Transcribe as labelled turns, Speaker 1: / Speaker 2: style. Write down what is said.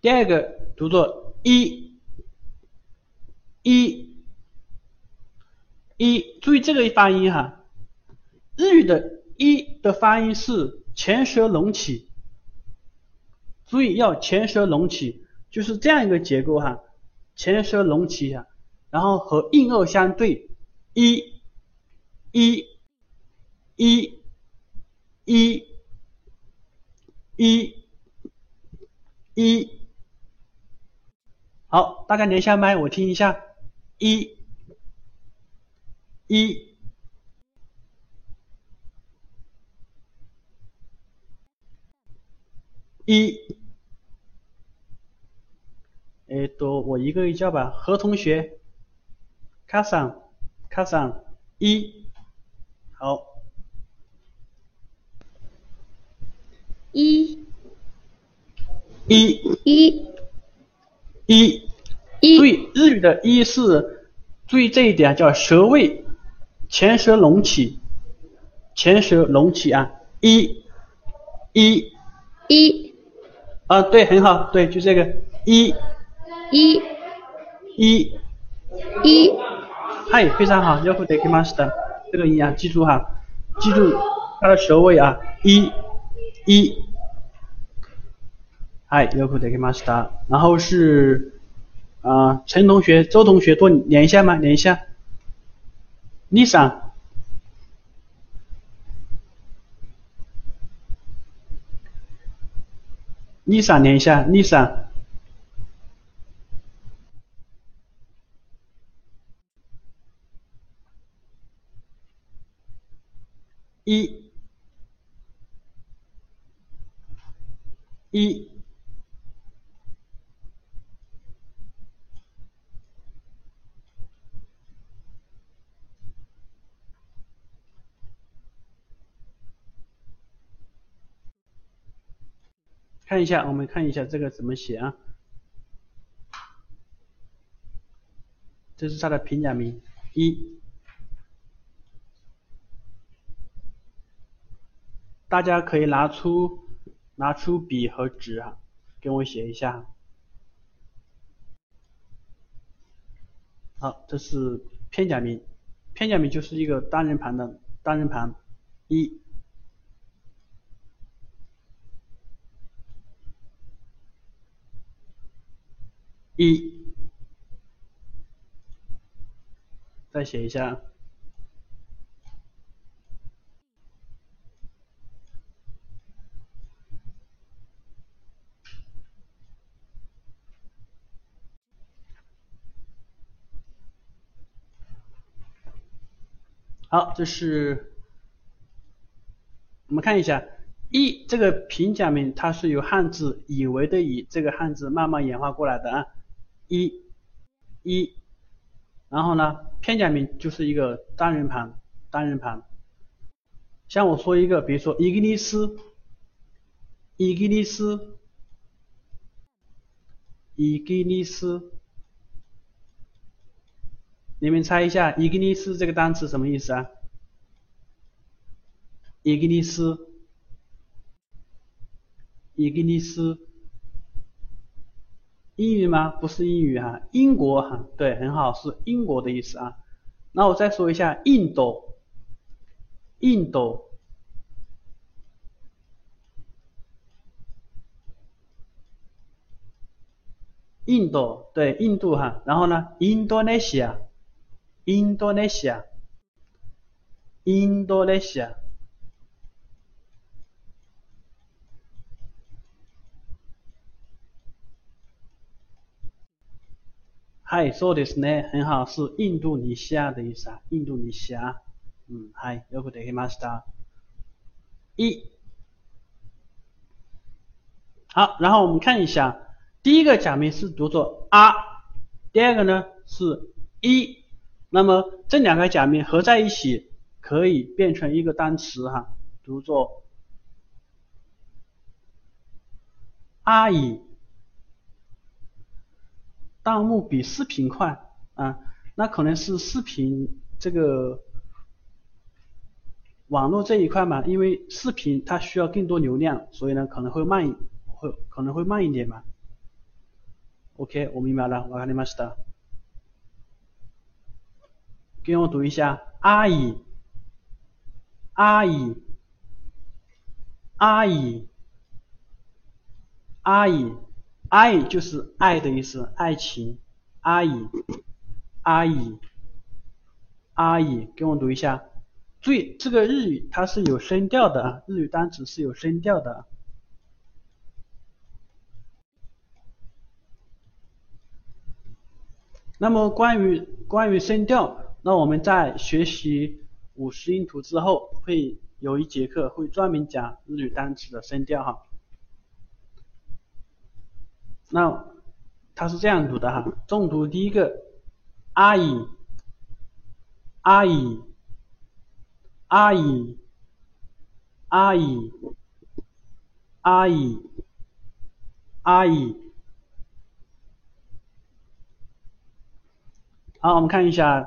Speaker 1: 第二个读作一，一，一，注意这个发音哈，日语的一的发音是前舌隆起，注意要前舌隆起，就是这样一个结构哈，前舌隆起哈，然后和硬腭相对，一，一，一。一，一，一，好，大家连一下麦，我听一下，一，一，一，哎，都我一个一叫吧，何同学，卡上，卡上，一，好。
Speaker 2: 一，
Speaker 1: 一，
Speaker 2: 一，
Speaker 1: 注意日语的“一”是注意这一点，叫舌位前舌隆起，前舌隆起啊，一，一，
Speaker 2: 一，
Speaker 1: 啊，对，很好，对，就这个一，
Speaker 2: 一，
Speaker 1: 一，
Speaker 2: 一，
Speaker 1: 嗨，非常好，よくできました。这个音啊，记住哈，记住它的舌位啊，一。一，嗨，よくできました。然后是 啊，陈同学、周同学多连一下吗？连一下。Lisa，Lisa 连一下，Lisa。一。一，看一下，我们看一下这个怎么写啊？这是它的平假名一，大家可以拿出。拿出笔和纸啊，给我写一下。好，这是片假名，片假名就是一个单人旁的单人旁，一，一，再写一下。好，这是我们看一下“一”这个平假名，它是由汉字“以为”的“以”这个汉字慢慢演化过来的啊。一，一，然后呢，片假名就是一个单人旁，单人旁。像我说一个，比如说伊格尼斯，伊格尼斯，伊格尼斯。你们猜一下，伊格尼斯这个单词什么意思啊？伊格尼斯，伊格尼斯，英语吗？不是英语哈，英国哈，对，很好，是英国的意思啊。那我再说一下，印度，印度，印度，对，印度哈。然后呢，Indonesia，Indonesia，Indonesia。印度尼西亚，印度尼西亚，嗨，说的是呢，很好，是印度尼西亚的意思啊，印度尼西亚，嗯，嗨，よくできました。一，好，然后我们看一下，第一个假名是读作啊，第二个呢是一。那么这两个假名合在一起，可以变成一个单词哈，读作阿姨。 弹幕比视频快啊，那可能是视频这个网络这一块嘛，因为视频它需要更多流量，所以呢可能会慢，会可能会慢一点嘛。 OK，我明白了，わかりました。跟我读一下，阿姨，阿姨，阿姨，阿姨， 爱就是爱的意思，爱情，阿姨，阿姨，阿姨，跟我读一下。注意，这个日语它是有声调的，日语单词是有声调的。那么关于关于声调，那我们在学习五十音图之后，会有一节课会专门讲日语单词的声调哈。那它是这样读的哈，重读第一个阿姨，阿姨，阿姨，阿姨，阿姨，阿姨。好，我们看一下。